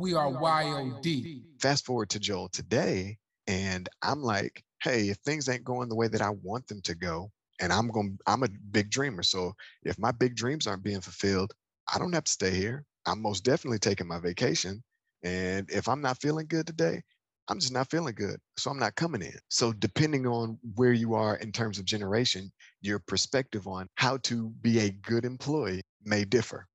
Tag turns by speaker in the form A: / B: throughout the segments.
A: We are YOD.
B: Fast forward to Joel today, and I'm like, hey, if things ain't going the way that I want them to go, and I'm going, I'm a big dreamer. So if my big dreams aren't being fulfilled, I don't have to stay here. I'm most definitely taking my vacation. And if I'm not feeling good today, I'm just not feeling good. So I'm not coming in. So depending on where you are in terms of generation, your perspective on how to be a good employee may differ.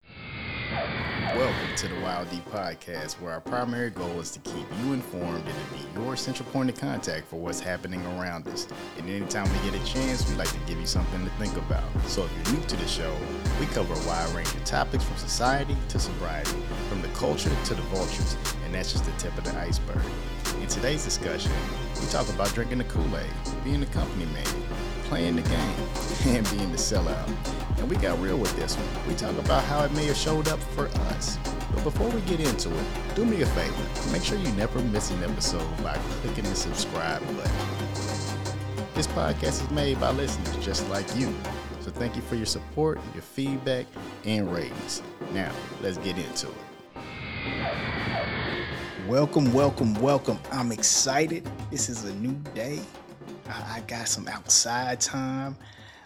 C: Welcome to the Wild D podcast, where our primary goal is to keep you informed and to be your central point of contact for what's happening around us. And anytime we get a chance, we like to give you something to think about. So if you're new to the show, we cover a wide range of topics from society to sobriety, from the culture to the vultures, and that's just the tip of the iceberg. In today's discussion, we talk about drinking the Kool Aid, being a company man, playing the game, and being the sellout. And we got real with this one. We talk about how it may have showed up for us. But before we get into it, do me a favor. Make sure you never miss an episode by clicking the subscribe button. This podcast is made by listeners just like you. So thank you for your support, your feedback, and ratings. Now, let's get into it. Welcome, welcome, welcome. I'm excited. This is a new day. I, I got some outside time.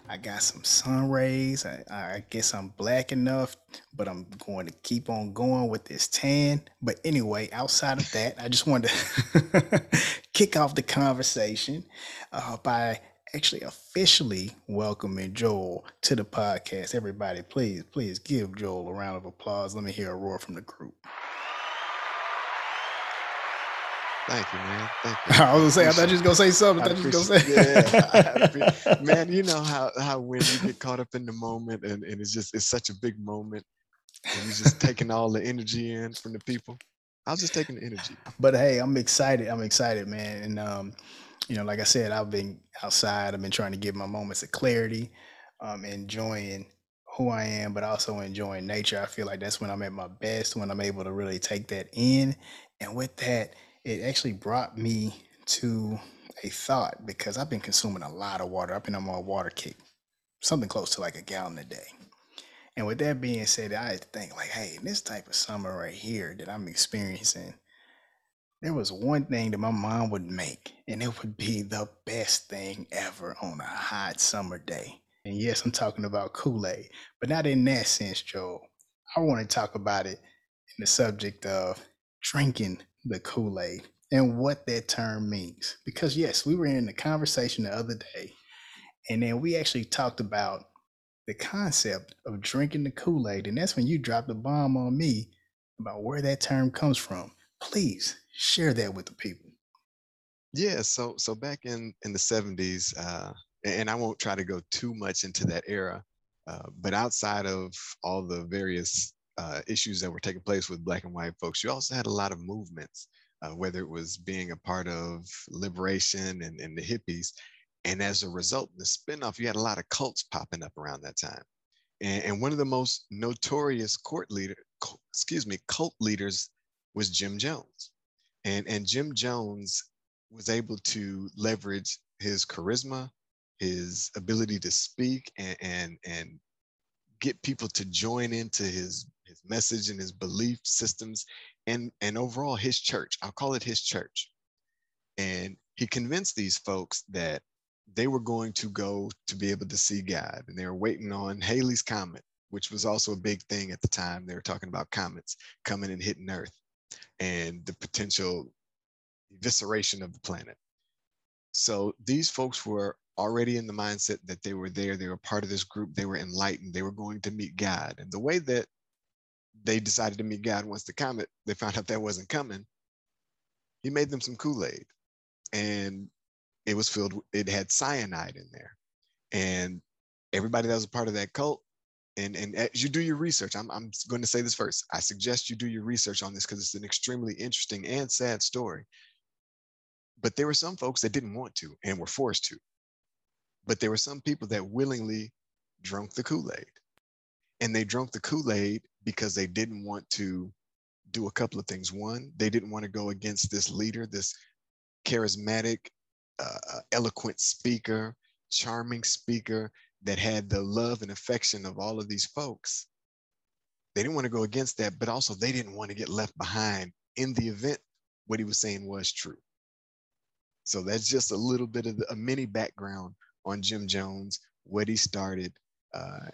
C: I got some sun rays. I, I, guess I'm black enough, but I'm going to keep on going with this tan. But anyway, outside of that, I just wanted to kick off the conversation uh, by actually officially welcoming Joel to the podcast. Everybody, please, please give Joel a round of applause. Let me hear a roar from the group.
B: Thank you, man. Thank you.
C: I was gonna say, I thought you was gonna say something. I, thought you was gonna
B: say, yeah, man. You know how how when you get caught up in the moment, and, and it's just it's such a big moment, and you're just taking all the energy in from the people. I was just taking the energy.
C: But hey, I'm excited. I'm excited, man. And um, you know, like I said, I've been outside. I've been trying to give my moments of clarity, um, enjoying who I am, but also enjoying nature. I feel like that's when I'm at my best, when I'm able to really take that in. And with that, it actually brought me to a thought because I've been consuming a lot of water. I've been on my water kick, something close to like a gallon a day. And with that being said, I think like, hey, in this type of summer right here that I'm experiencing, there was one thing that my mom would make, and it would be the best thing ever on a hot summer day. And yes, I'm talking about Kool-Aid, but not in that sense, Joe. I want to talk about it in the subject of drinking the Kool Aid and what that term means. Because, yes, we were in a conversation the other day, and then we actually talked about the concept of drinking the Kool Aid. And that's when you dropped the bomb on me about where that term comes from. Please share that with the people.
B: Yeah, so so back in in the 70s, uh, and I won't try to go too much into that era, uh, but outside of all the various uh, issues that were taking place with black and white folks, you also had a lot of movements, uh, whether it was being a part of liberation and, and the hippies. And as a result, the spinoff, you had a lot of cults popping up around that time. And, and one of the most notorious court leader, excuse me, cult leaders was Jim Jones. And, and Jim Jones was able to leverage his charisma, his ability to speak and, and, and get people to join into his his message and his belief systems and and overall his church. I'll call it his church. And he convinced these folks that they were going to go to be able to see god. And they were waiting on Halley's comet which was also a big thing at the time. They were talking about comets coming and hitting earth and the potential evisceration of the planet. So these folks were already in the mindset that they were there. They were part of this group. They were enlightened. They were going to meet god. And the way that they decided to meet God once the comet, they found out that wasn't coming. He made them some Kool-Aid and it was filled, it had cyanide in there. And everybody that was a part of that cult, and, and as you do your research, I'm, I'm going to say this first. I suggest you do your research on this because it's an extremely interesting and sad story. But there were some folks that didn't want to and were forced to. But there were some people that willingly drank the Kool-Aid. And they drank the Kool-Aid because they didn't want to do a couple of things. One, they didn't want to go against this leader, this charismatic, uh, uh, eloquent speaker, charming speaker that had the love and affection of all of these folks. They didn't want to go against that, but also they didn't want to get left behind in the event, what he was saying was true. So that's just a little bit of the, a mini background on Jim Jones, what he started, uh,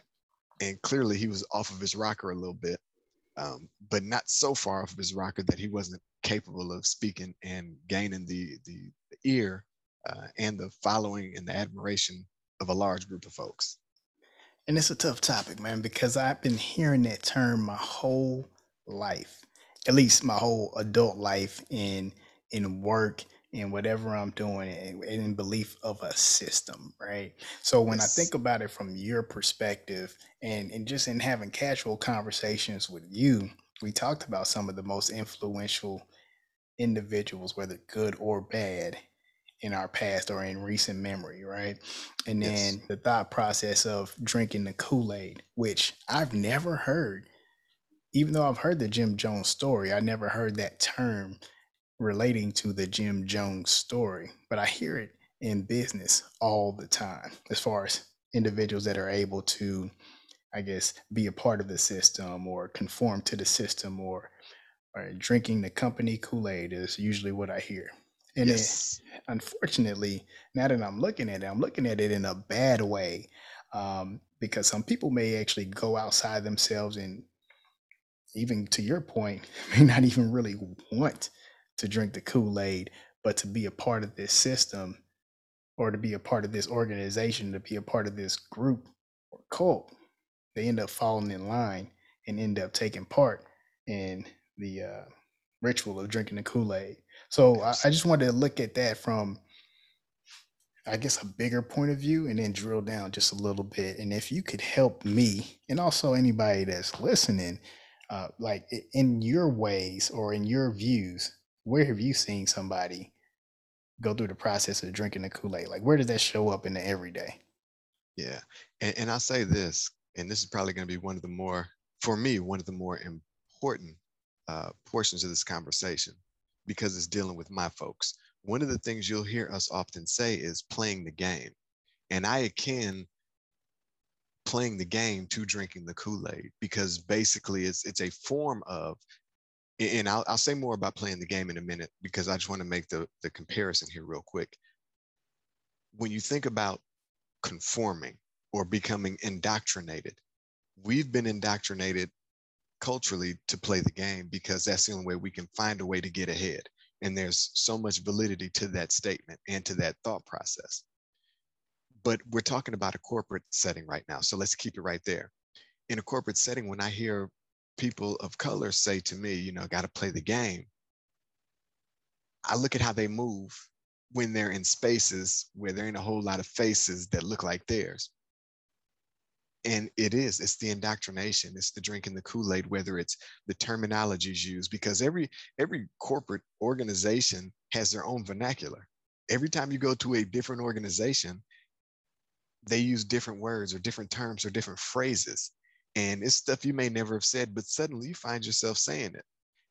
B: and clearly he was off of his rocker a little bit, um, but not so far off of his rocker that he wasn't capable of speaking and gaining the the, the ear uh, and the following and the admiration of a large group of folks.
C: And it's a tough topic, man, because I've been hearing that term my whole life, at least my whole adult life in in work and whatever I'm doing and in belief of a system, right? So when I think about it from your perspective and, and just in having casual conversations with you, we talked about some of the most influential individuals, whether good or bad, in our past or in recent memory, right? And then yes. the thought process of drinking the Kool Aid, which I've never heard, even though I've heard the Jim Jones story, I never heard that term relating to the Jim Jones story, but I hear it in business all the time as far as individuals that are able to, I guess, be a part of the system or conform to the system or, or drinking the company Kool Aid is usually what I hear. And yes. it, unfortunately, now that I'm looking at it, I'm looking at it in a bad way um, because some people may actually go outside themselves and even to your point, may not even really want to drink the Kool Aid, but to be a part of this system or to be a part of this organization, to be a part of this group or cult, they end up falling in line and end up taking part in the uh, ritual of drinking the Kool Aid. So I, I, just wanted to look at that from, I guess, a bigger point of view and then drill down just a little bit. And if you could help me and also anybody that's listening, uh, like in your ways or in your views, where have you seen somebody go through the process of drinking the Kool-Aid? Like where does that show up in the everyday?
B: Yeah. And, and I'll say this, and this is probably going to be one of the more, for me, one of the more important uh, portions of this conversation because it's dealing with my folks. One of the things you'll hear us often say is playing the game. And I akin playing the game to drinking the Kool-Aid because basically it's it's a form of and I'll, I'll say more about playing the game in a minute because I just want to make the, the comparison here real quick. When you think about conforming or becoming indoctrinated, we've been indoctrinated culturally to play the game because that's the only way we can find a way to get ahead. And there's so much validity to that statement and to that thought process. But we're talking about a corporate setting right now. So let's keep it right there. In a corporate setting, when I hear people of color say to me, you know, got to play the game. I look at how they move when they're in spaces where there ain't a whole lot of faces that look like theirs. And it is, it's the indoctrination, it's the drinking the Kool-Aid, whether it's the terminologies used, because every every corporate organization has their own vernacular. Every time you go to a different organization, they use different words or different terms or different phrases and it's stuff you may never have said but suddenly you find yourself saying it.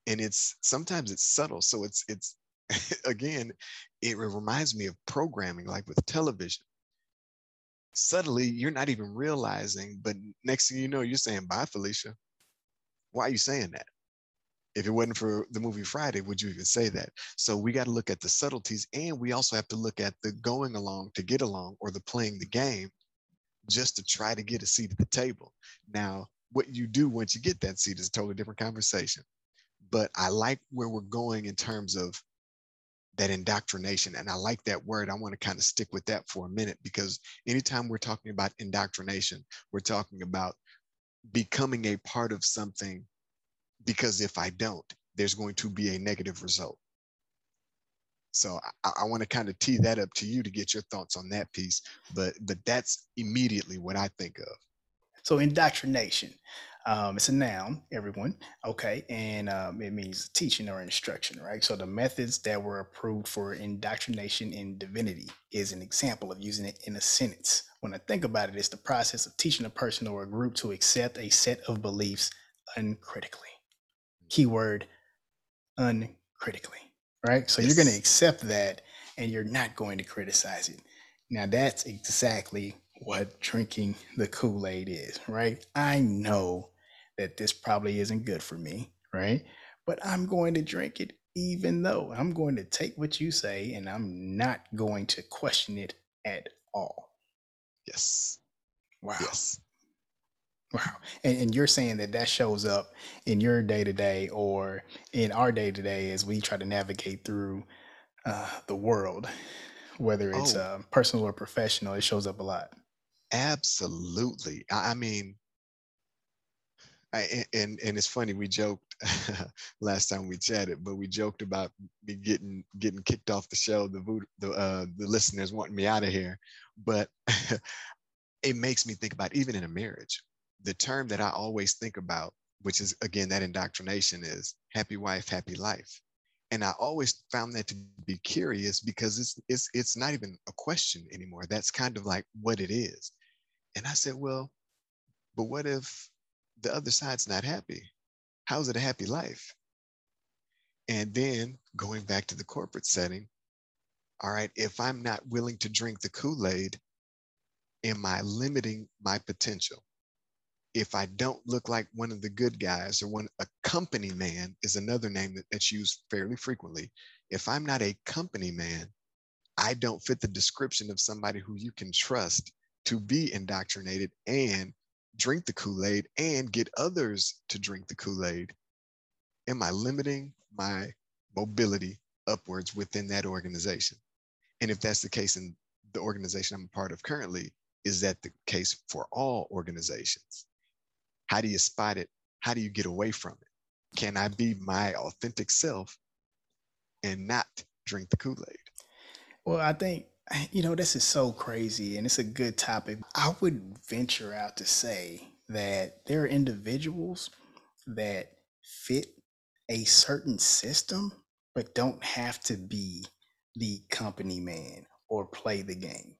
B: And it's sometimes it's subtle. So it's it's again it reminds me of programming like with television. Suddenly you're not even realizing but next thing you know you're saying bye felicia. Why are you saying that? If it wasn't for the movie friday would you even say that? So we got to look at the subtleties and we also have to look at the going along to get along or the playing the game just to try to get a seat at the table. Now, what you do once you get that seat is a totally different conversation. But I like where we're going in terms of that indoctrination. And I like that word. I want to kind of stick with that for a minute because anytime we're talking about indoctrination, we're talking about becoming a part of something because if I don't, there's going to be a negative result. So I, I want to kind of tee that up to you to get your thoughts on that piece. But but that's immediately what I think of.
C: So indoctrination. Um, it's a noun, everyone. Okay. And um, it means teaching or instruction, right? So the methods that were approved for indoctrination in divinity is an example of using it in a sentence. When I think about it, it's the process of teaching a person or a group to accept a set of beliefs uncritically. Keyword uncritically right? So yes. you're going to accept that and you're not going to criticize it. Now, that's exactly what drinking the Kool Aid is, right? I know that this probably isn't good for me, right? but I'm going to drink it even though I'm going to take what you say and I'm not going to question it at all.
B: Yes.
C: Wow.
B: Yes.
C: Wow. And, and you're saying that that shows up in your day to day or in our day to day as we try to navigate through uh, the world, whether it's
B: Oh,
C: uh, personal or professional, it shows up a lot.
B: absolutely. I, I mean, I, and and it's funny. We joked last time we chatted, but we joked about me getting getting kicked off the show. The vood- the uh, the listeners wanting me out of here, but it makes me think about even in a marriage, the term that I always think about, which is again that indoctrination, is happy wife, happy life. And I always found that to be curious because it's it's it's not even a question anymore. That's kind of like what it is. And I said, well, but what if the other side's not happy? How's it a happy life? And then going back to the corporate setting, all right, if I'm not willing to drink the Kool-Aid, am I limiting my potential? If I don't look like one of the good guys or one a company man is another name that, that's used fairly frequently. If I'm not a company man, I don't fit the description of somebody who you can trust to be indoctrinated and drink the Kool-Aid and get others to drink the Kool-Aid. Am I limiting my mobility upwards within that organization? And if that's the case in the organization I'm a part of currently, is that the case for all organizations? How do you spot it? How do you get away from it? Can I be my authentic self and not drink the Kool-Aid?
C: Well, I think, you know, this is so crazy and it's a good topic. I would venture out to say that there are individuals that fit a certain system, but don't have to be the company man or play the game.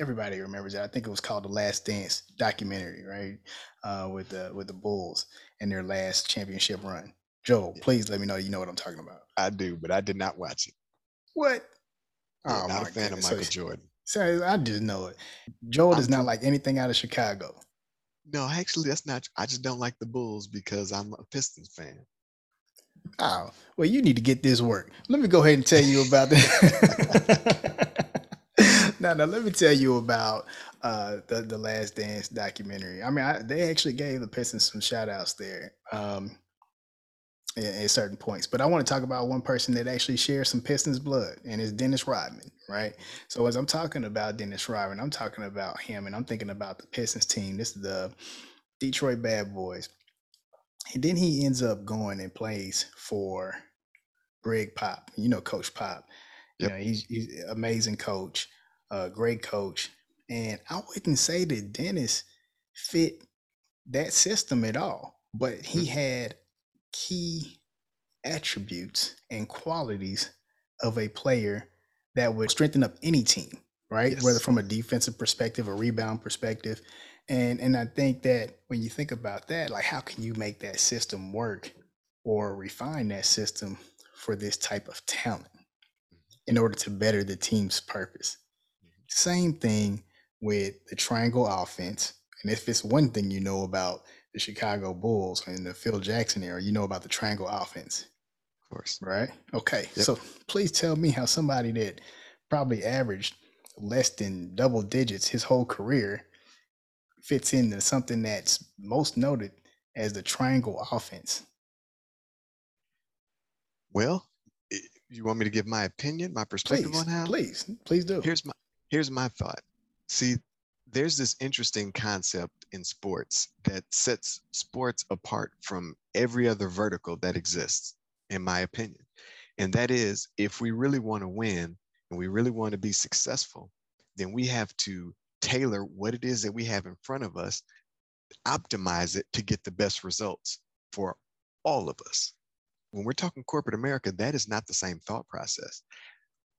C: Everybody remembers that. I think it was called the Last Dance documentary, right? Uh, with the with the Bulls and their last championship run. Joel,
B: Yeah,
C: please let me know you know what I'm talking about.
B: I do, but I did not watch it.
C: What?
B: Yeah,
C: Oh
B: not a fan of
C: goodness. So,
B: Michael Jordan.
C: so I just know it. Joel
B: I'm
C: does not like anything out of Chicago.
B: no, actually, that's not. I just don't like the Bulls because I'm a Pistons fan.
C: Oh, well, you need to get this work. Let me go ahead and tell you about that. now, now, let me tell you about uh, the the Last Dance documentary. I mean, I, they actually gave the Pistons some shout outs there um, at, certain points. But I want to talk about one person that actually shares some Pistons blood, and it's Dennis Rodman, right? So, as I'm talking about Dennis Rodman, I'm talking about him, and I'm thinking about the Pistons team. This is the Detroit Bad Boys. And then he ends up going and plays for Gregg Pop. You know, Coach Pop. You know, he's he's an amazing coach, uh, great coach. And I wouldn't say that Dennis fit that system at all, but he
B: Mm,
C: had key attributes and qualities of a player that would strengthen up any team, right? Whether from a defensive perspective, a rebound perspective. And and I think that when you think about that, like how can you make that system work or refine that system for this type of talent in order to better the team's purpose? Same thing with the triangle offense. And if it's one thing you know about the Chicago Bulls and the Phil Jackson era, you know about the triangle offense,
B: Of course.
C: right? Okay.
B: Yep.
C: So please tell me how somebody that probably averaged less than double digits his whole career fits into something that's most noted as the triangle offense.
B: Well, you want me to give my opinion, my perspective
C: Please,
B: on how?
C: please, please do.
B: Here's my here's my thought. See, there's this interesting concept in sports that sets sports apart from every other vertical that exists, in my opinion. And that is if we really want to win and we really want to be successful, then we have to tailor what it is that we have in front of us, optimize it to get the best results for all of us. When we're talking corporate America, that is not the same thought process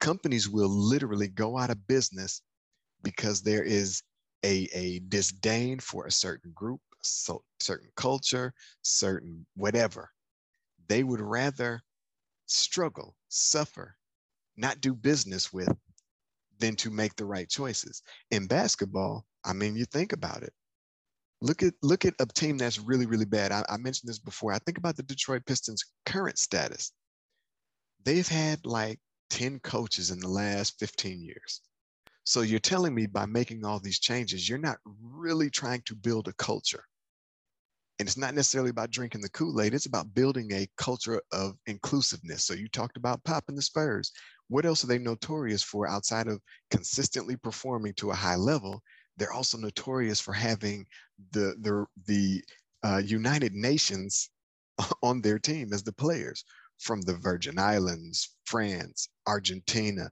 B: companies will literally go out of business because there is a, a disdain for a certain group, so certain culture, certain whatever. They would rather struggle, suffer, not do business with than to make the right choices. In basketball, I mean, you think about it. Look at look at a team that's really really bad. I, I mentioned this before. I think about the Detroit Pistons' current status. They've had like 10 coaches in the last 15 years. So you're telling me by making all these changes, you're not really trying to build a culture. And it's not necessarily about drinking the Kool Aid, it's about building a culture of inclusiveness. So you talked about Pop and the Spurs. What else are they notorious for outside of consistently performing to a high level? They're also notorious for having the, the, the uh, United Nations on their team as the players from the Virgin Islands, France, Argentina,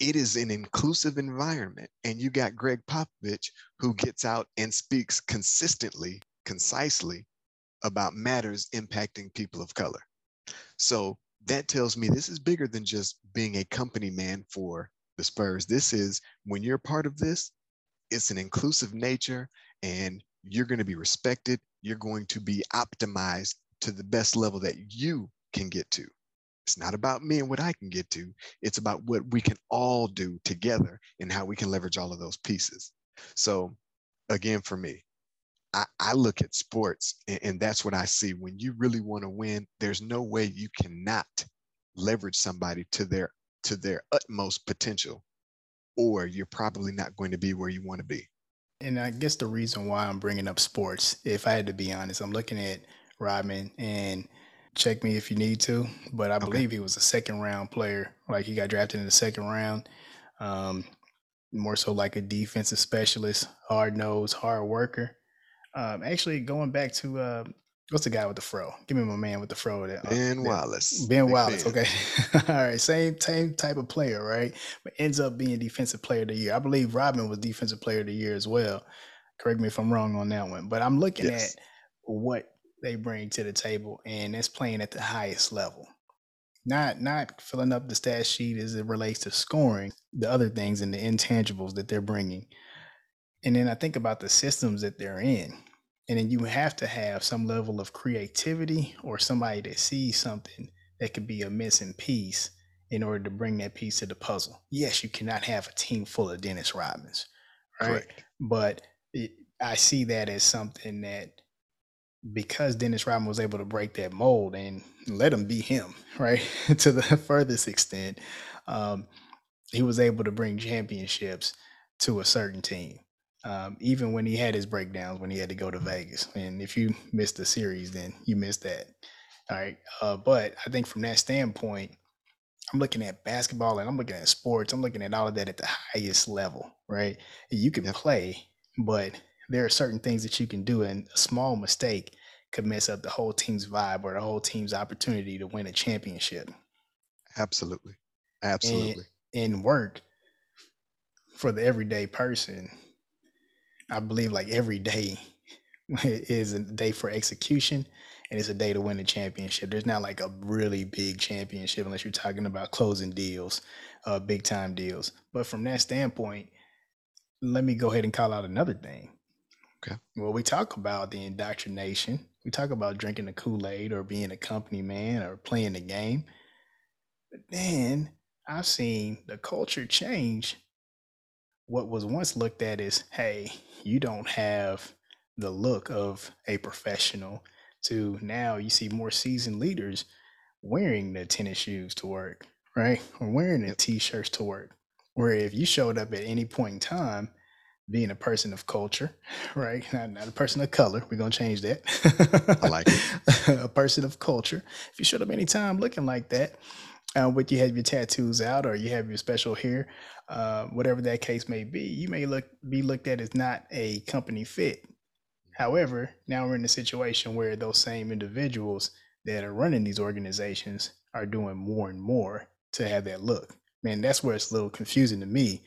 B: it is an inclusive environment. And you got Gregg Popovich who gets out and speaks consistently, concisely about matters impacting people of color. So that tells me this is bigger than just being a company man for the Spurs. This is when you're part of this, it's an inclusive nature and you're going to be respected. You're going to be optimized to the best level that you can get to. It's not about me and what I can get to. It's about what we can all do together and how we can leverage all of those pieces. So, again, for me, I, I look at sports and, and that's what I see. When you really want to win, there's no way you cannot leverage somebody to their to their utmost potential, or you're probably not going to be where you want to be.
C: And I guess the reason why I'm bringing up sports, if I had to be honest, I'm looking at Rodman and check me if you need to, but I
B: Okay.
C: believe he was a second round player. Like he got drafted in the second round. Um, more so like a defensive specialist, hard nosed, hard worker. Um, actually, going back to uh, what's the guy with the fro? Give me my man with the fro. That, uh,
B: Ben Wallace.
C: Ben
B: Big
C: Wallace.
B: Ben.
C: Okay. All right. Same same type of player, right? But ends up being defensive player of the year. I believe Rodman was defensive player of the year as well. Correct me if I'm wrong on that one. But I'm looking
B: Yes.
C: at what they bring to the table, and that's playing at the highest level. Not not filling up the stat sheet as it relates to scoring, the other things and the intangibles that they're bringing. And then I think about the systems that they're in. And then you have to have some level of creativity or somebody that sees something that could be a missing piece in order to bring that piece to the puzzle. Yes, you cannot have a team full of Dennis Rodmans, right?
B: Correct.
C: But it, I see that as something that because Dennis Rodman was able to break that mold and let him be him, right, to the furthest extent, um, he was able to bring championships to a certain team. Um, even when he had his breakdowns, when he had to go to Vegas, and if you missed the series, then you missed that. All right, uh, but I think from that standpoint, I'm looking at basketball and I'm looking at sports. I'm looking at all of that at the highest level, right? You can
B: Yep.
C: play, but there are certain things that you can do, and a small mistake could mess up the whole team's vibe or the whole team's opportunity to win a championship.
B: Absolutely. Absolutely.
C: In work, for the everyday person, I believe like every day is a day for execution and it's a day to win a championship. There's not like a really big championship unless you're talking about closing deals, uh, big time deals. But from that standpoint, let me go ahead and call out another thing.
B: Okay.
C: Well, we talk about the indoctrination. We talk about drinking the Kool Aid or being a company man or playing the game. But then I've seen the culture change. What was once looked at as, hey, you don't have the look of a professional, to now you see more seasoned leaders wearing the tennis shoes to work, right? Or wearing the t shirts to work. Where if you showed up at any point in time, being a person of culture, right? Not, not a person of color. We're gonna change that.
B: I like it.
C: a person of culture. If you showed up anytime looking like that, uh, with you have your tattoos out or you have your special hair, uh, whatever that case may be, you may look be looked at as not a company fit. However, now we're in a situation where those same individuals that are running these organizations are doing more and more to have that look. Man, that's where it's a little confusing to me.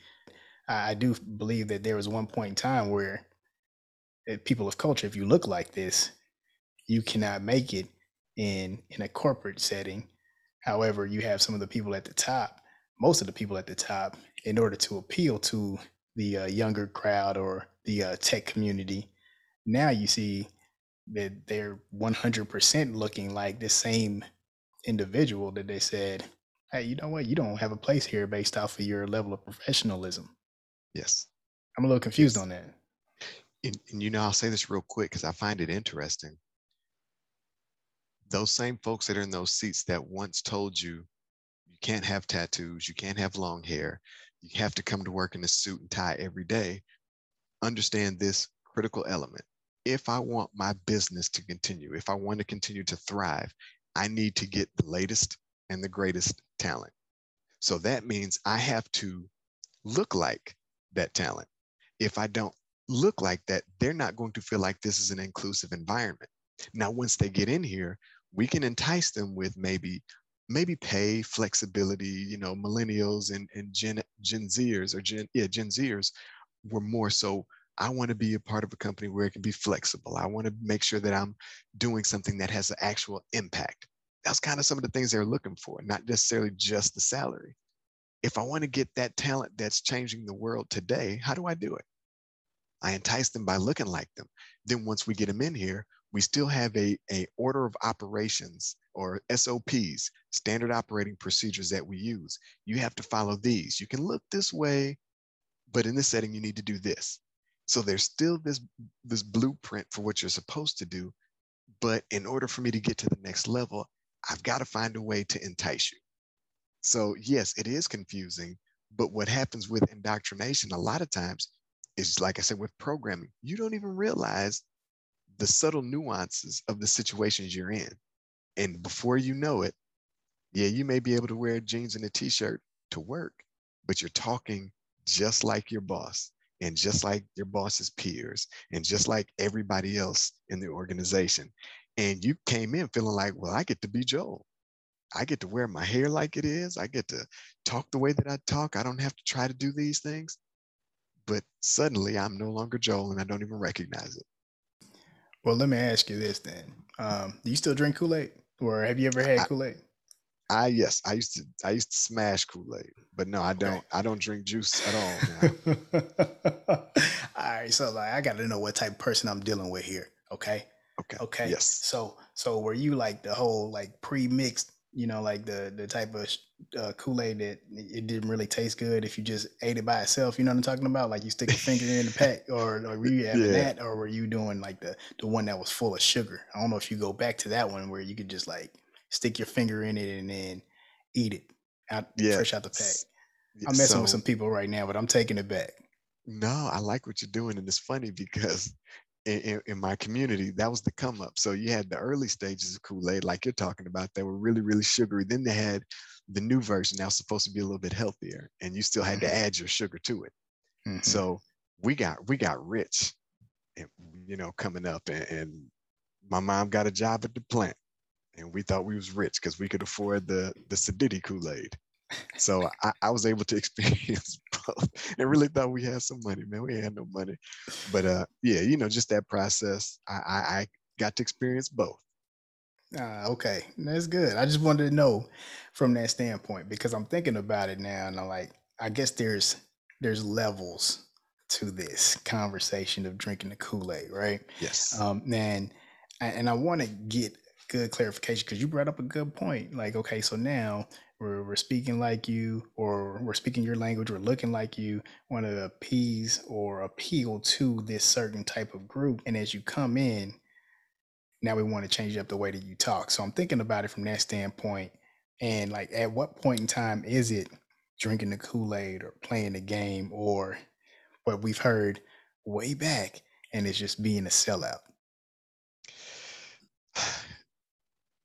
C: I, do believe that there was one point in time where uh, people of culture, if you look like this, you cannot make it in in a corporate setting. However, you have some of the people at the top, most of the people at the top, in order to appeal to the uh, younger crowd or the uh, tech community. Now you see that they're 100% looking like the same individual that they said, hey, you know what? You don't have a place here based off of your level of professionalism.
B: Yes.
C: I'm a little confused
B: Yes.
C: on that.
B: and, and you know, I'll say this real quick because I find it interesting. Those same folks that are in those seats that once told you you can't have tattoos, you can't have long hair, you have to come to work in a suit and tie every day, understand this critical element. If I want my business to continue, if I want to continue to thrive, I need to get the latest and the greatest talent. So that means I have to look like that talent. If I don't look like that, they're not going to feel like this is an inclusive environment. Now, once they get in here, we can entice them with maybe maybe pay flexibility you know millennials and, and gen gen zers or gen yeah gen zers were more so i want to be a part of a company where it can be flexible i want to make sure that i'm doing something that has an actual impact that's kind of some of the things they're looking for not necessarily just the salary if i want to get that talent that's changing the world today how do i do it I entice them by looking like them. Then once we get them in here, we still have a, a order of operations or SOPs, standard operating procedures that we use. You have to follow these. You can look this way, but in this setting, you need to do this. So there's still this, this blueprint for what you're supposed to do. But in order for me to get to the next level, I've got to find a way to entice you. So yes, it is confusing, but what happens with indoctrination a lot of times is like I said with programming, you don't even realize the subtle nuances of the situations you're in. And before you know it, yeah, you may be able to wear jeans and a t-shirt to work, but you're talking just like your boss and just like your boss's peers and just like everybody else in the organization. And you came in feeling like, well, I get to be Joel. I get to wear my hair like it is. I get to talk the way that I talk. I don't have to try to do these things but suddenly I'm no longer Joel and I don't even recognize it.
C: Well, let me ask you this then. Um, do you still drink Kool-Aid or have you ever had Kool-Aid?
B: I yes, I used to I used to smash Kool-Aid, but no, I don't okay. I don't drink juice at all.
C: all right, so like I got to know what type of person I'm dealing with here. Okay.
B: Okay.
C: Okay.
B: Yes.
C: So so were you like the whole like pre-mixed you know, like the the type of uh, Kool Aid that it didn't really taste good if you just ate it by itself. You know what I'm talking about? Like you stick your finger in the pack, or, or were you having yeah. that, or were you doing like the the one that was full of sugar? I don't know if you go back to that one where you could just like stick your finger in it and then eat it out yeah. fresh out the pack. I'm messing so, with some people right now, but I'm taking it back.
B: No, I like what you're doing, and it's funny because in, in, my community, that was the come up. So you had the early stages of Kool Aid, like you're talking about, that were really, really sugary. Then they had the new version, now supposed to be a little bit healthier, and you still had mm-hmm. to add your sugar to it. Mm-hmm. So we got we got rich, and you know, coming up, and, and my mom got a job at the plant, and we thought we was rich because we could afford the the Sadiddy Kool Aid. So I, I, was able to experience and really thought we had some money, man. We had no money. But uh yeah, you know, just that process. I I, I got to experience both.
C: Ah, okay. That's good. I just wanted to know from that standpoint because I'm thinking about it now and I'm like, I guess there's there's levels to this conversation of drinking the Kool-Aid, right?
B: Yes.
C: Um and and I want to get good clarification because you brought up a good point. Like, okay, so now we're, we're speaking like you or we're speaking your language we're looking like you want to appease or appeal to this certain type of group. And as you come in now we want to change up the way that you talk. So i'm thinking about it from that standpoint. And like at what point in time is it drinking the kool-aid or playing the game or what we've heard way back and it's just being a sellout?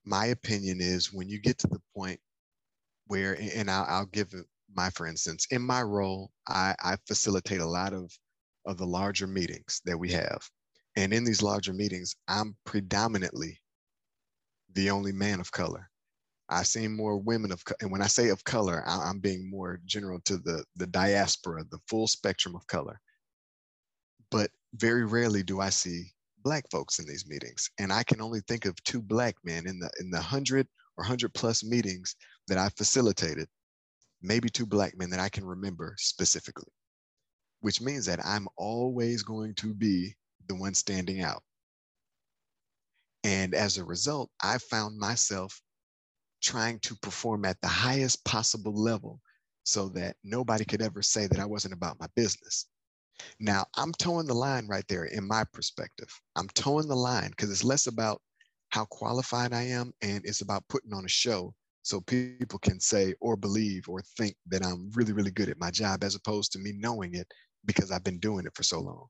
B: My opinion is when you get to the point where, and I'll, I'll give my, for instance, in my role, I, I facilitate a lot of, of the larger meetings that we have. And in these larger meetings, I'm predominantly the only man of color. I've seen more women of, and when I say of color, I'm being more general to the, the diaspora, the full spectrum of color. But very rarely do I see black folks in these meetings. And I can only think of two black men in the in the hundred or hundred plus meetings that I facilitated, maybe two black men that I can remember specifically, which means that I'm always going to be the one standing out. And as a result, I found myself trying to perform at the highest possible level so that nobody could ever say that I wasn't about my business. Now, I'm toeing the line right there in my perspective. I'm toeing the line because it's less about how qualified I am and it's about putting on a show so people can say or believe or think that I'm really, really good at my job as opposed to me knowing it because I've been doing it for so long.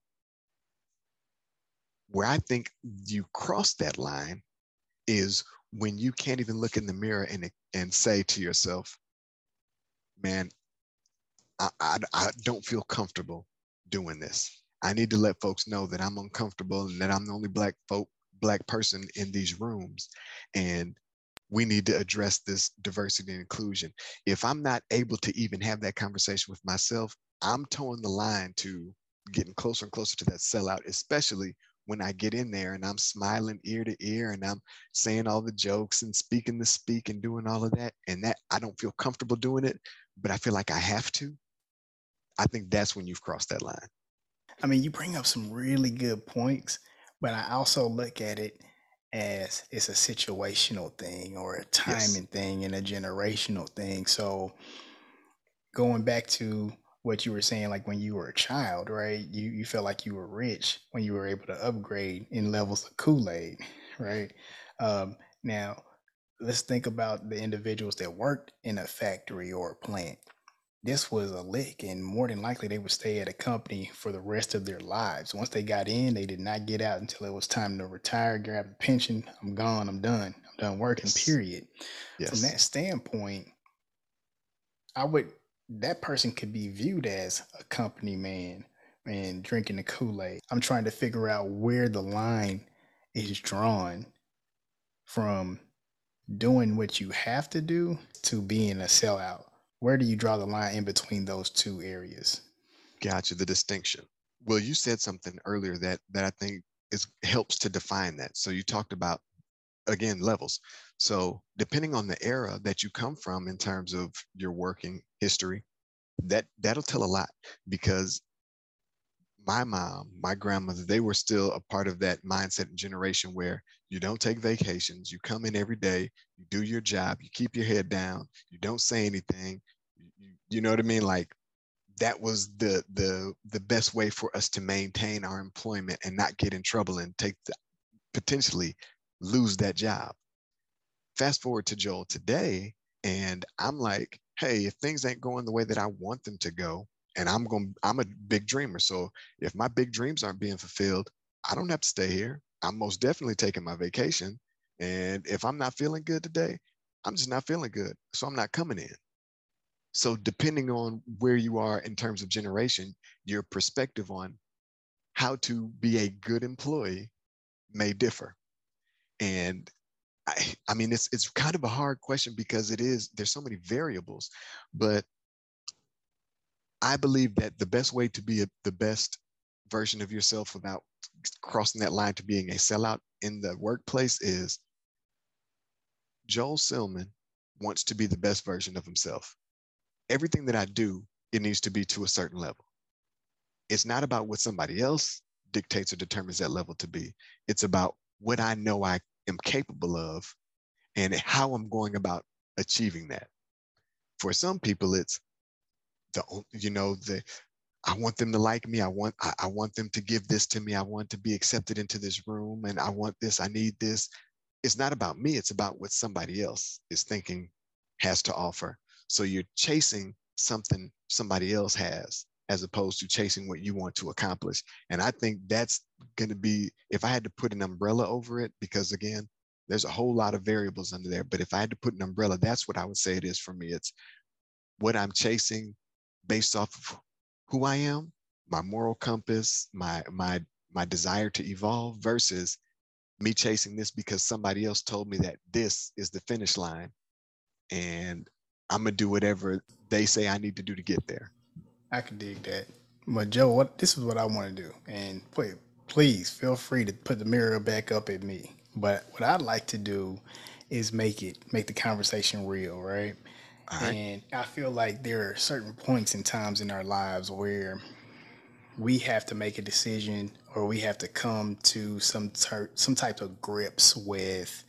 B: Where I think you cross that line is when you can't even look in the mirror and, and say to yourself, man, I, I, I don't feel comfortable doing this. I need to let folks know that I'm uncomfortable and that I'm the only black folk, black person in these rooms. And we need to address this diversity and inclusion. If I'm not able to even have that conversation with myself, I'm toeing the line to getting closer and closer to that sellout, especially when I get in there and I'm smiling ear to ear and I'm saying all the jokes and speaking the speak and doing all of that. And that I don't feel comfortable doing it, but I feel like I have to. I think that's when you've crossed that line.
C: I mean, you bring up some really good points, but I also look at it as it's a situational thing or a timing yes. thing and a generational thing. So going back to what you were saying, like when you were a child, right? You you felt like you were rich when you were able to upgrade in levels of Kool-Aid, right? Um, now let's think about the individuals that worked in a factory or a plant this was a lick, and more than likely they would stay at a company for the rest of their lives. Once they got in, they did not get out until it was time to retire, grab the pension. I'm gone. I'm done. I'm done working. Yes. Period. Yes. From that standpoint, I would that person could be viewed as a company man and drinking the Kool Aid. I'm trying to figure out where the line is drawn from doing what you have to do to being a sellout where do you draw the line in between those two areas?
B: Gotcha. The distinction. Well, you said something earlier that that I think is helps to define that. So you talked about again levels. So depending on the era that you come from in terms of your working history, that that'll tell a lot because my mom, my grandmother, they were still a part of that mindset and generation where you don't take vacations, you come in every day, you do your job, you keep your head down, you don't say anything. You, you know what I mean? Like that was the the the best way for us to maintain our employment and not get in trouble and take the, potentially lose that job. Fast forward to Joel today, and I'm like, hey, if things ain't going the way that I want them to go, and I'm going I'm a big dreamer. So if my big dreams aren't being fulfilled, I don't have to stay here. I'm most definitely taking my vacation. And if I'm not feeling good today, I'm just not feeling good. So I'm not coming in. So depending on where you are in terms of generation, your perspective on how to be a good employee may differ. And I, I mean, it's it's kind of a hard question because it is there's so many variables, but I believe that the best way to be a, the best version of yourself without crossing that line to being a sellout in the workplace is Joel Silman wants to be the best version of himself. Everything that I do, it needs to be to a certain level. It's not about what somebody else dictates or determines that level to be. It's about what I know I am capable of and how I'm going about achieving that. For some people, it's the you know the I want them to like me. I want I, I, want them to give this to me. I want to be accepted into this room and I want this. I need this. It's not about me. It's about what somebody else is thinking has to offer. So you're chasing something somebody else has as opposed to chasing what you want to accomplish. And I think that's going to be if I had to put an umbrella over it because again, there's a whole lot of variables under there, but if I had to put an umbrella, that's what I would say it is for me. It's what I'm chasing based off of who I am, my moral compass, my my my desire to evolve versus me chasing this because somebody else told me that this is the finish line and I'm gonna do whatever they say I need to do to get there.
C: I can dig that. But Joe, what this is what I want to do. And please, please feel free to put the mirror back up at me. But what I'd like to do is make it make the conversation real, right? Right. And I feel like there are certain points and times in our lives where we have to make a decision or we have to come to some ter- some type of grips with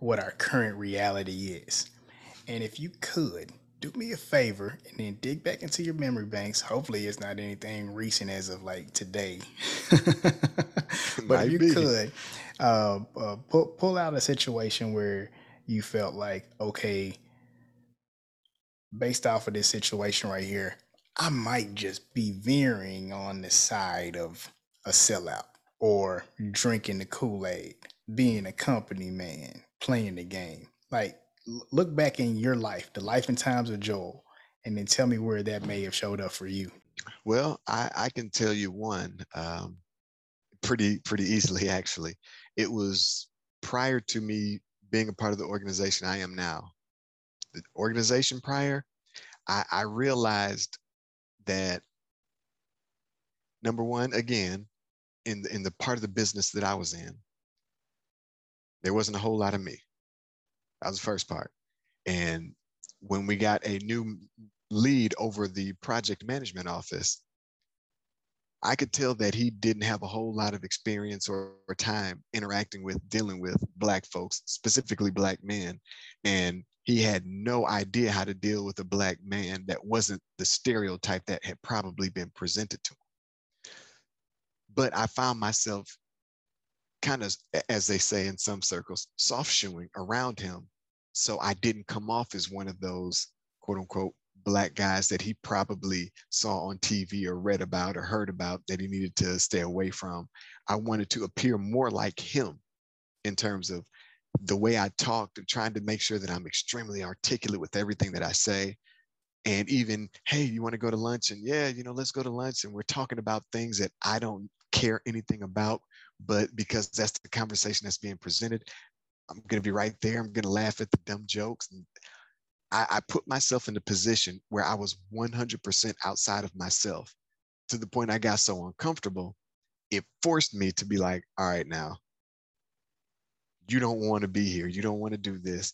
C: what our current reality is. And if you could do me a favor and then dig back into your memory banks. Hopefully, it's not anything recent as of like today. but if you be. could uh, uh, pull, pull out a situation where you felt like, okay, based off of this situation right here, I might just be veering on the side of a sellout or drinking the Kool Aid, being a company man, playing the game. Like, look back in your life, the life and times of Joel, and then tell me where that may have showed up for you.
B: Well, I, I can tell you one um, pretty pretty easily. Actually, it was prior to me being a part of the organization I am now. The organization prior, I, I realized that number one, again, in the, in the part of the business that I was in, there wasn't a whole lot of me. That was the first part. And when we got a new lead over the project management office, I could tell that he didn't have a whole lot of experience or, or, time interacting with dealing with black folks, specifically black men. And he had no idea how to deal with a black man that wasn't the stereotype that had probably been presented to him. But I found myself kind of, as they say in some circles, soft shoeing around him. So I didn't come off as one of those quote unquote black guys that he probably saw on TV or read about or heard about that he needed to stay away from. I wanted to appear more like him in terms of the way I talked and trying to make sure that I'm extremely articulate with everything that I say. And even, hey, you want to go to lunch? And yeah, you know, let's go to lunch. And we're talking about things that I don't care anything about, but because that's the conversation that's being presented, I'm going to be right there. I'm going to laugh at the dumb jokes. And I, I put myself in a position where I was 100% outside of myself to the point I got so uncomfortable. It forced me to be like, all right, now you don't want to be here. You don't want to do this.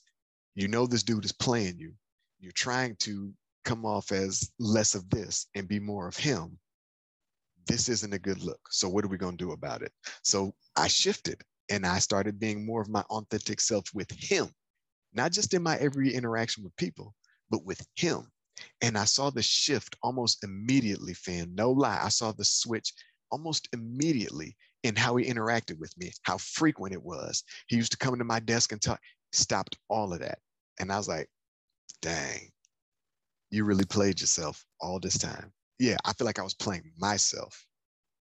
B: You know, this dude is playing you. You're trying to come off as less of this and be more of him. This isn't a good look. So, what are we going to do about it? So, I shifted and I started being more of my authentic self with him, not just in my every interaction with people, but with him. And I saw the shift almost immediately, fan. No lie. I saw the switch almost immediately in how he interacted with me, how frequent it was. He used to come to my desk and talk, stopped all of that. And I was like, dang, you really played yourself all this time. Yeah, I feel like I was playing myself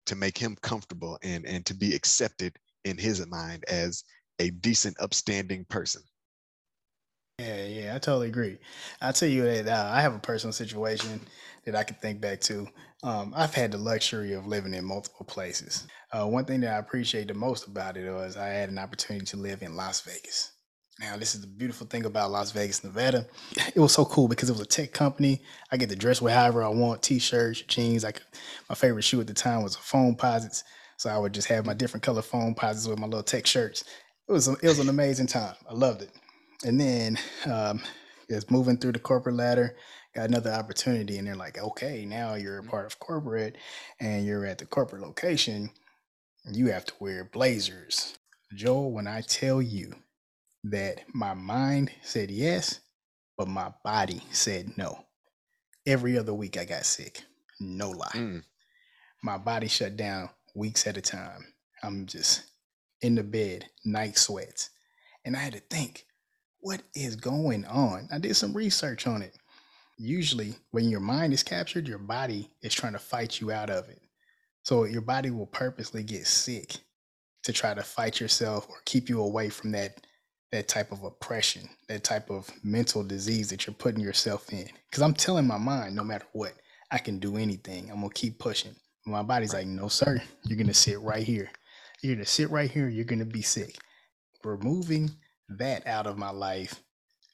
B: to make him comfortable and, and to be accepted in his mind as a decent, upstanding person.
C: Yeah, yeah, I totally agree. I'll tell you that uh, I have a personal situation that I can think back to. Um, I've had the luxury of living in multiple places. Uh, one thing that I appreciate the most about it was I had an opportunity to live in Las Vegas. Now, this is the beautiful thing about Las Vegas, Nevada. It was so cool because it was a tech company. I get to dress however I want, t-shirts, jeans. Like my favorite shoe at the time was a Foamposites. So I would just have my different color Foamposites with my little tech shirts. It was a, it was an amazing time. I loved it. And then um, just moving through the corporate ladder, another opportunity, and they're like, okay, now you're a mm-hmm. part of corporate, and you're at the corporate location. You have to wear blazers. Joel, when I tell you that my mind said yes, but my body said no. Every other week I got sick. No lie. Mm. My body shut down weeks at a time. I'm just in the bed, night sweats. And I had to think, what is going on? I did some research on it. Usually, when your mind is captured, your body is trying to fight you out of it. So, your body will purposely get sick to try to fight yourself or keep you away from that that type of oppression, that type of mental disease that you're putting yourself in. Because I'm telling my mind, no matter what, I can do anything. I'm gonna keep pushing. My body's like, no, sir, you're gonna sit right here. You're gonna sit right here. You're gonna be sick. Removing that out of my life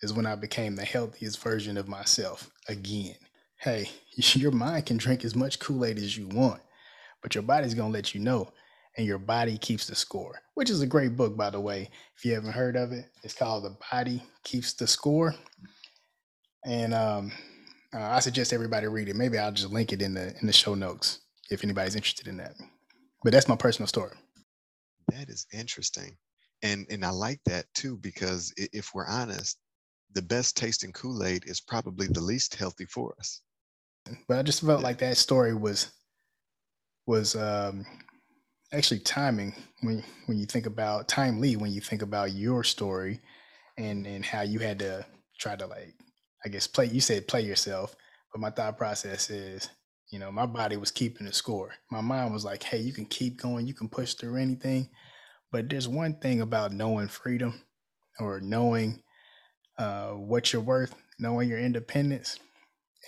C: is when I became the healthiest version of myself again. Hey, your mind can drink as much Kool Aid as you want, but your body's gonna let you know and your body keeps the score, which is a great book, by the way. If you haven't heard of it, it's called The Body Keeps the Score. And um, uh, I suggest everybody read it. Maybe I'll just link it in the in the show notes if anybody's interested in that. But that's my personal story.
B: That is interesting, and and I like that too because if we're honest, the best tasting Kool-Aid is probably the least healthy for us.
C: But I just felt yeah. like that story was was um, actually timing when when you think about timely when you think about your story and and how you had to try to like I guess play you said play yourself, but my thought process is you know my body was keeping the score. My mind was like, hey, you can keep going, you can push through anything, but there's one thing about knowing freedom or knowing uh, what you're worth, knowing your independence.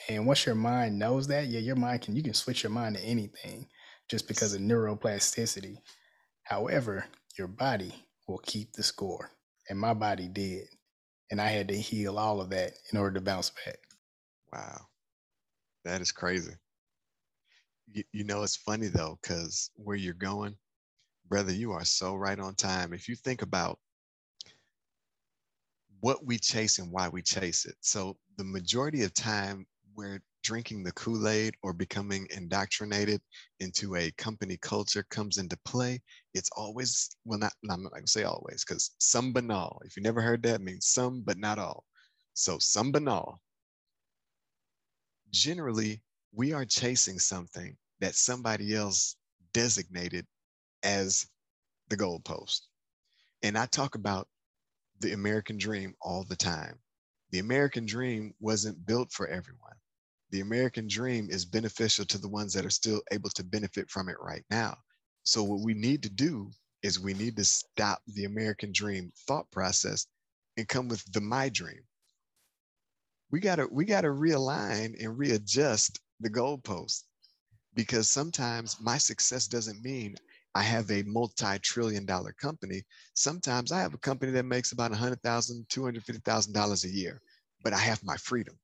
C: And once your mind knows that, yeah, your mind can you can switch your mind to anything just because of neuroplasticity. However, your body will keep the score. And my body did. And I had to heal all of that in order to bounce back.
B: Wow. That is crazy. You, you know, it's funny though, because where you're going, brother, you are so right on time. If you think about what we chase and why we chase it. So the majority of time we're drinking the Kool-Aid or becoming indoctrinated into a company culture comes into play, it's always, well, not, I'm not gonna say always, because some banal. If you never heard that, means some, but not all. So some banal. Generally, we are chasing something that somebody else designated as the goalpost. And I talk about the American dream all the time. The American dream wasn't built for everyone the American dream is beneficial to the ones that are still able to benefit from it right now. So what we need to do is we need to stop the American dream thought process and come with the my dream. We gotta we gotta realign and readjust the goalposts because sometimes my success doesn't mean I have a multi-trillion dollar company. Sometimes I have a company that makes about $100,000, $250,000 a year, but I have my freedom.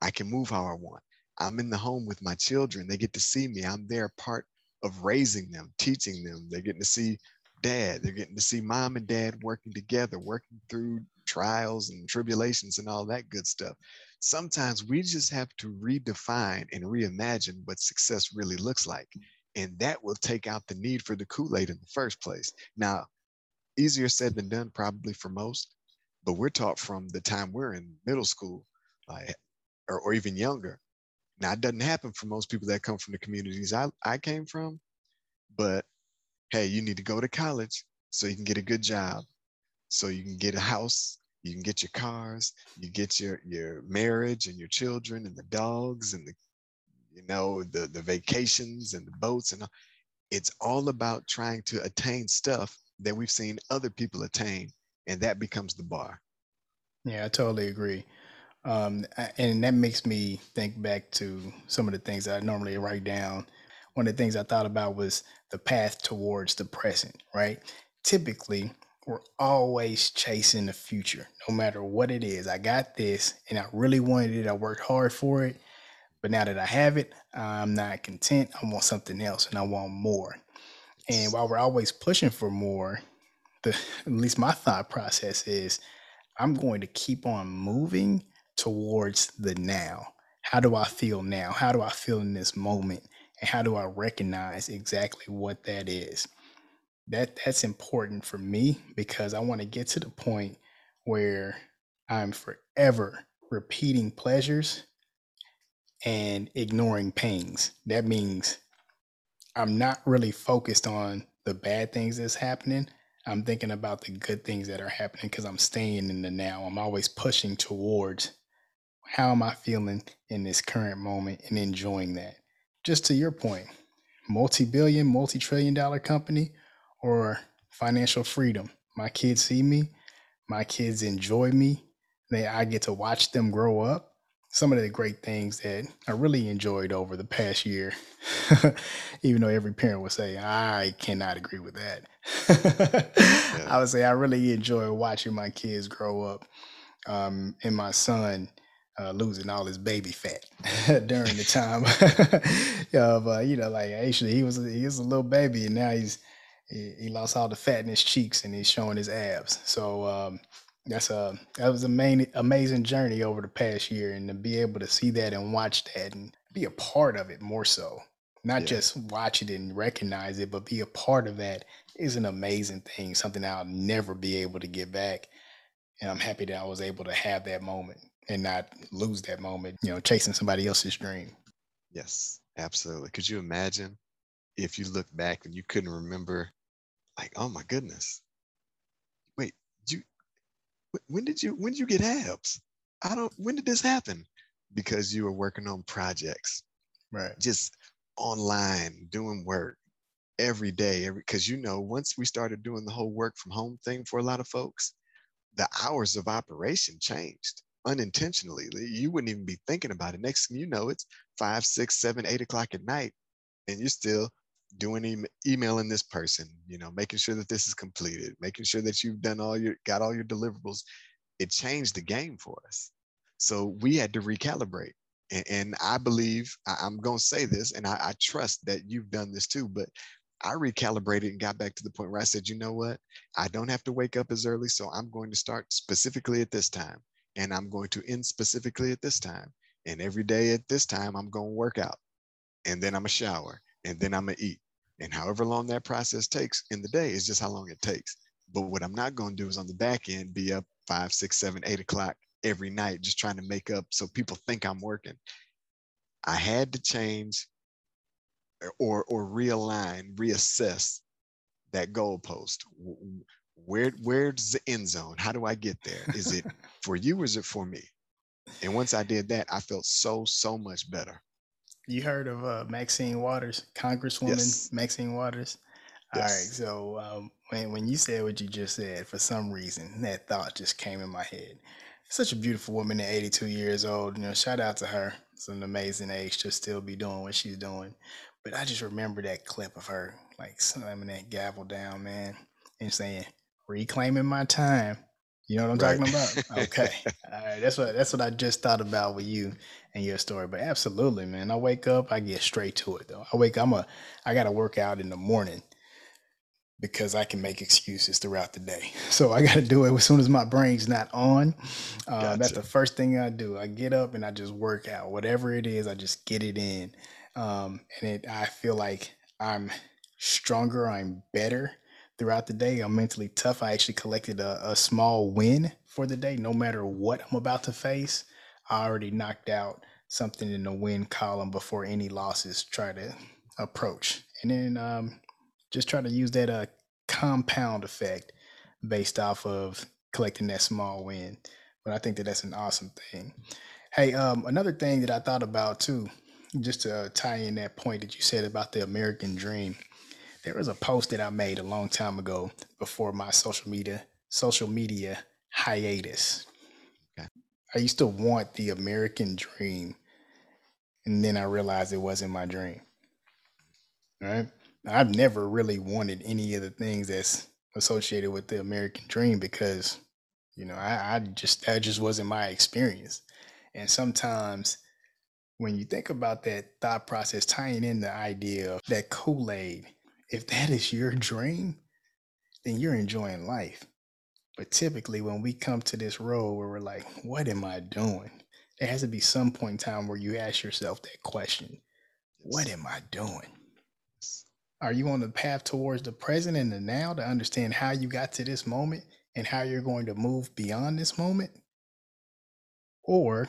B: I can move how I want. I'm in the home with my children. They get to see me. I'm there part of raising them, teaching them. They're getting to see dad. They're getting to see mom and dad working together, working through trials and tribulations and all that good stuff. Sometimes we just have to redefine and reimagine what success really looks like. And that will take out the need for the Kool Aid in the first place. Now, easier said than done, probably for most, but we're taught from the time we're in middle school. Like, or, or even younger. Now, it doesn't happen for most people that come from the communities I, I came from, but hey, you need to go to college so you can get a good job, so you can get a house, you can get your cars, you get your your marriage and your children and the dogs and the you know the the vacations and the boats and all. it's all about trying to attain stuff that we've seen other people attain and that becomes the bar.
C: Yeah, I totally agree. Um, and that makes me think back to some of the things I normally write down. One of the things I thought about was the path towards the present, right? Typically, we're always chasing the future, no matter what it is. I got this and I really wanted it. I worked hard for it. But now that I have it, I'm not content. I want something else and I want more. And while we're always pushing for more, the at least my thought process is I'm going to keep on moving towards the now. How do I feel now? How do I feel in this moment? And how do I recognize exactly what that is? That that's important for me because I want to get to the point where I'm forever repeating pleasures and ignoring pains. That means I'm not really focused on the bad things that's happening. I'm thinking about the good things that are happening because I'm staying in the now. I'm always pushing towards how am I feeling in this current moment and enjoying that? Just to your point, multi billion, multi trillion dollar company or financial freedom. My kids see me, my kids enjoy me, they, I get to watch them grow up. Some of the great things that I really enjoyed over the past year, even though every parent would say, I cannot agree with that. yeah. I would say I really enjoy watching my kids grow up. Um, and my son, uh, losing all his baby fat during the time of uh, you know like actually he was he was a little baby and now he's he, he, lost all the fat in his cheeks and he's showing his abs so um, that's a that was a main amazing journey over the past year and to be able to see that and watch that and be a part of it more so not yeah. just watch it and recognize it but be a part of that is an amazing thing something i'll never be able to get back And I'm happy that I was able to have that moment and not lose that moment, you know, chasing somebody else's dream.
B: Yes, absolutely. Could you imagine if you look back and you couldn't remember, like, oh my goodness, when did you, when did you get abs? I don't, when did this happen? Because you were working on projects,
C: right?
B: Just online doing work every day, every because you know once we started doing the whole work from home thing for a lot of folks, the hours of operation changed unintentionally. You wouldn't even be thinking about it. Next thing you know, it's five, six, seven, eight o'clock at night, and you're still doing e- emailing this person, you know, making sure that this is completed, making sure that you've done all your got all your deliverables. It changed the game for us. So we had to recalibrate. And, and I believe I, am going to say this, and I, I trust that you've done this too. But I recalibrated and got back to the point where I said, you know what? I don't have to wake up as early. So I'm going to start specifically at this time. And I'm going to end specifically at this time. And every day at this time, I'm going to work out. And then I'm a shower. And then I'm going to eat. And however long that process takes in the day is just how long it takes. But what I'm not going to do is on the back end be up five, six, seven, eight o'clock every night, just trying to make up so people think I'm working. I had to change or or realign, reassess that goalpost. Where where's the end zone? How do I get there? Is it for you or is it for me? And once I did that, I felt so so much better.
C: You heard of uh, Maxine Waters, Congresswoman yes. Maxine Waters? Yes. All right. So um, when when you said what you just said, for some reason that thought just came in my head. Such a beautiful woman at 82 years old. You know, shout out to her. It's an amazing age to still be doing what she's doing. But I just remember that clip of her like slamming that gavel down, man, and saying, "Reclaiming my time." You know what I'm right. talking about? Okay, all right. That's what that's what I just thought about with you and your story. But absolutely, man. I wake up, I get straight to it though. I wake, up I'm a, I got to work out in the morning because I can make excuses throughout the day. So I got to do it as soon as my brain's not on. Uh, gotcha. That's the first thing I do. I get up and I just work out. Whatever it is, I just get it in um, and it I feel like I'm stronger, I'm better throughout the day. I'm mentally tough. I actually collected a, a small win for the day, no matter what I'm about to face. I already knocked out something in the win column before any losses try to approach, and then um, just try to use that uh, compound effect based off of collecting that small win. But I think that that's an awesome thing. Hey, um, another thing that I thought about too just to tie in that point that you said about the American dream, there was a post that I made a long time ago before my social media social media hiatus. Okay. I used to want the American dream, and then I realized it wasn't my dream. Right? I've never really wanted any of the things that's associated with the American dream because, you know, I, I just that just wasn't my experience. And sometimes when you think about that thought process, tying in the idea of that Kool Aid, if that is your dream, then you're enjoying life. But typically, when we come to this road where we're like, what am I doing? There has to be some point in time where you ask yourself that question What am I doing? Are you on the path towards the present and the now to understand how you got to this moment and how you're going to move beyond this moment? Or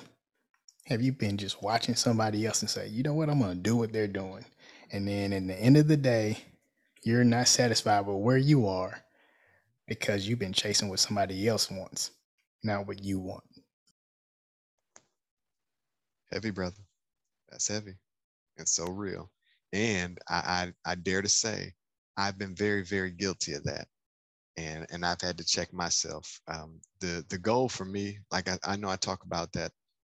C: have you been just watching somebody else and say, you know what, I'm going to do what they're doing? And then at the end of the day, you're not satisfied with where you are because you've been chasing what somebody else wants, not what you want.
B: Heavy, brother. That's heavy. and so real. And I, I, I dare to say, I've been very, very guilty of that. And, and I've had to check myself. Um, the, the goal for me, like I, I know I talk about that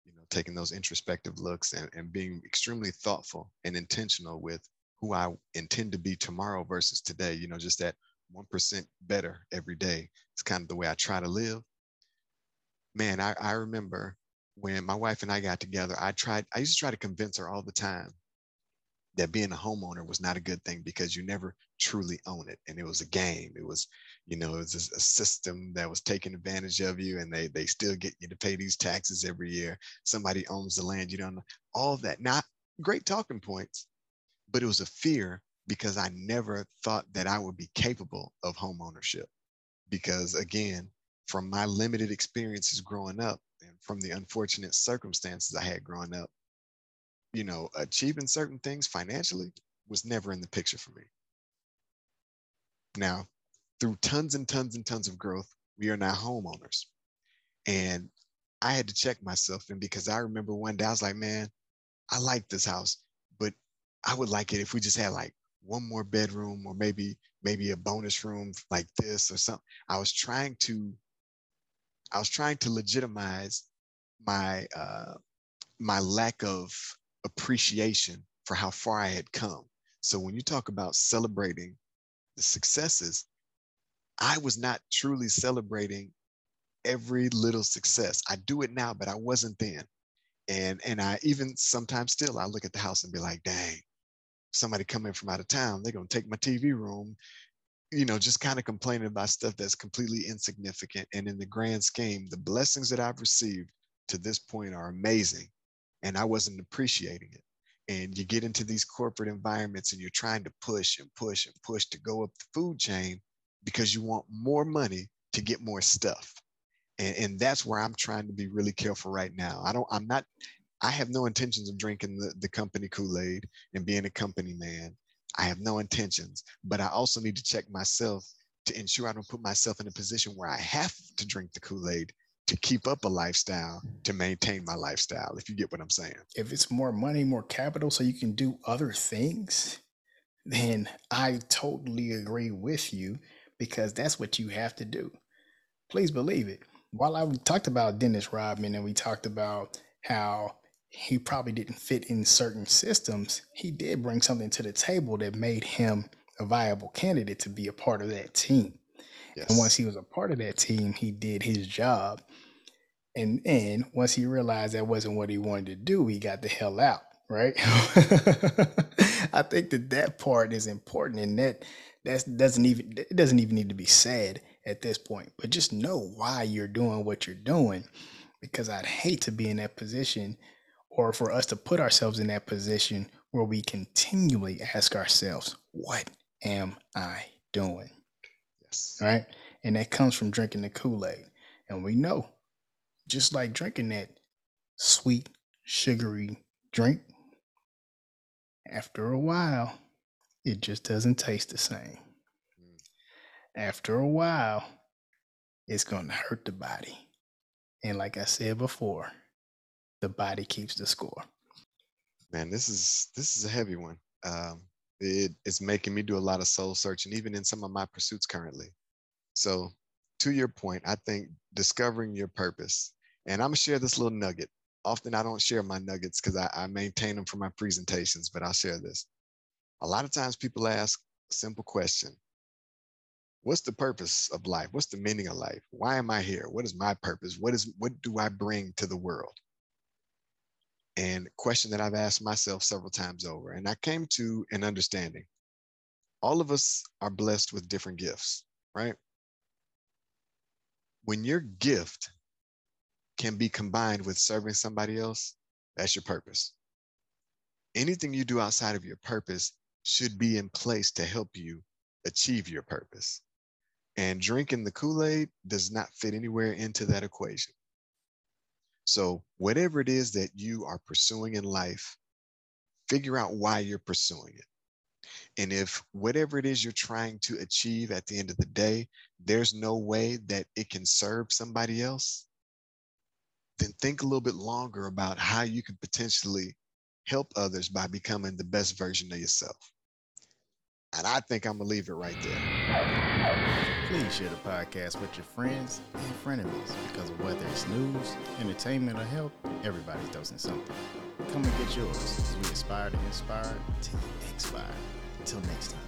B: you know taking those introspective looks and, and being extremely thoughtful and intentional with who I intend to be tomorrow versus today, you know, just that 1% better every day. It's kind of the way I try to live. Man, I, I remember when my wife and I got together, I tried, I used to try to convince her all the time that being a homeowner was not a good thing because you never truly own it. And it was a game. It was, you know, it was a system that was taking advantage of you and they they still get you to pay these taxes every year. Somebody owns the land, you don't know. All that. Not great talking points, but it was a fear because I never thought that I would be capable of home ownership. Because again, from my limited experiences growing up and from the unfortunate circumstances I had growing up, you know, achieving certain things financially was never in the picture for me. Now, through tons and tons and tons of growth, we are now homeowners. And I had to check myself. And because I remember one day I was like, man, I like this house, I would like it if we just had like one more bedroom or maybe maybe a bonus room like this or something. I was trying to I was trying to legitimize my uh, my lack of appreciation for how far I had come. So when you talk about celebrating the successes, I was not truly celebrating every little success. I do it now, but I wasn't then. And and I even sometimes still I look at the house and be like, dang, somebody coming from out of town, they're gonna take my TV room, you know, just kind of complaining about stuff that's completely insignificant. And in the grand scheme, the blessings that I've received to this point are amazing. And I wasn't appreciating it. And you get into these corporate environments and you're trying to push and push and push to go up the food chain because you want more money to get more stuff. And, and that's where I'm trying to be really careful right now. I don't, I'm not, I have no intentions of drinking the, the company Kool-Aid and being a company man. I have no intentions, but I also need to check myself to ensure I don't put myself in a position where I have to drink the Kool-Aid to keep up a lifestyle to maintain my lifestyle, if you get what I'm saying.
C: If it's more money, more capital, so you can do other things, then I totally agree with you because that's what you have to do. Please believe it. While I talked about Dennis Rodman and we talked about how he probably didn't fit in certain systems, he did bring something to the table that made him a viable candidate to be a part of that team. Yes. And once he was a part of that team, he did his job. And and once he realized that wasn't what he wanted to do, he got the hell out, right? I think that that part is important and that that doesn't even it doesn't even need to be said at this point. But just know why you're doing what you're doing because I'd hate to be in that position or for us to put ourselves in that position where we continually ask ourselves, what am I doing? Yes. Right. And that comes from drinking the Kool Aid. And we know, just like drinking that sweet, sugary drink, after a while, it just doesn't taste the same. Mm. After a while, it's going to hurt the body. And like I said before, the body keeps the score.
B: Man, this is this is a heavy one. Um, it, it's making me do a lot of soul searching, even in some of my pursuits currently. So, to your point, I think discovering your purpose, and I'm gonna share this little nugget. Often I don't share my nuggets because I, I maintain them for my presentations, but I'll share this. A lot of times people ask a simple question What's the purpose of life? What's the meaning of life? Why am I here? What is my purpose? What is what do I bring to the world? And question that I've asked myself several times over. And I came to an understanding. All of us are blessed with different gifts, right? When your gift can be combined with serving somebody else, that's your purpose. Anything you do outside of your purpose should be in place to help you achieve your purpose. And drinking the Kool Aid does not fit anywhere into that equation. So, whatever it is that you are pursuing in life, figure out why you're pursuing it. And if whatever it is you're trying to achieve at the end of the day, there's no way that it can serve somebody else, then think a little bit longer about how you can potentially help others by becoming the best version of yourself. And I think I'm going to leave it right there.
C: Please share the podcast with your friends and frenemies because whether it's news, entertainment, or help, everybody's dosing something. Come and get yours as we aspire to inspire to expire. Until next time.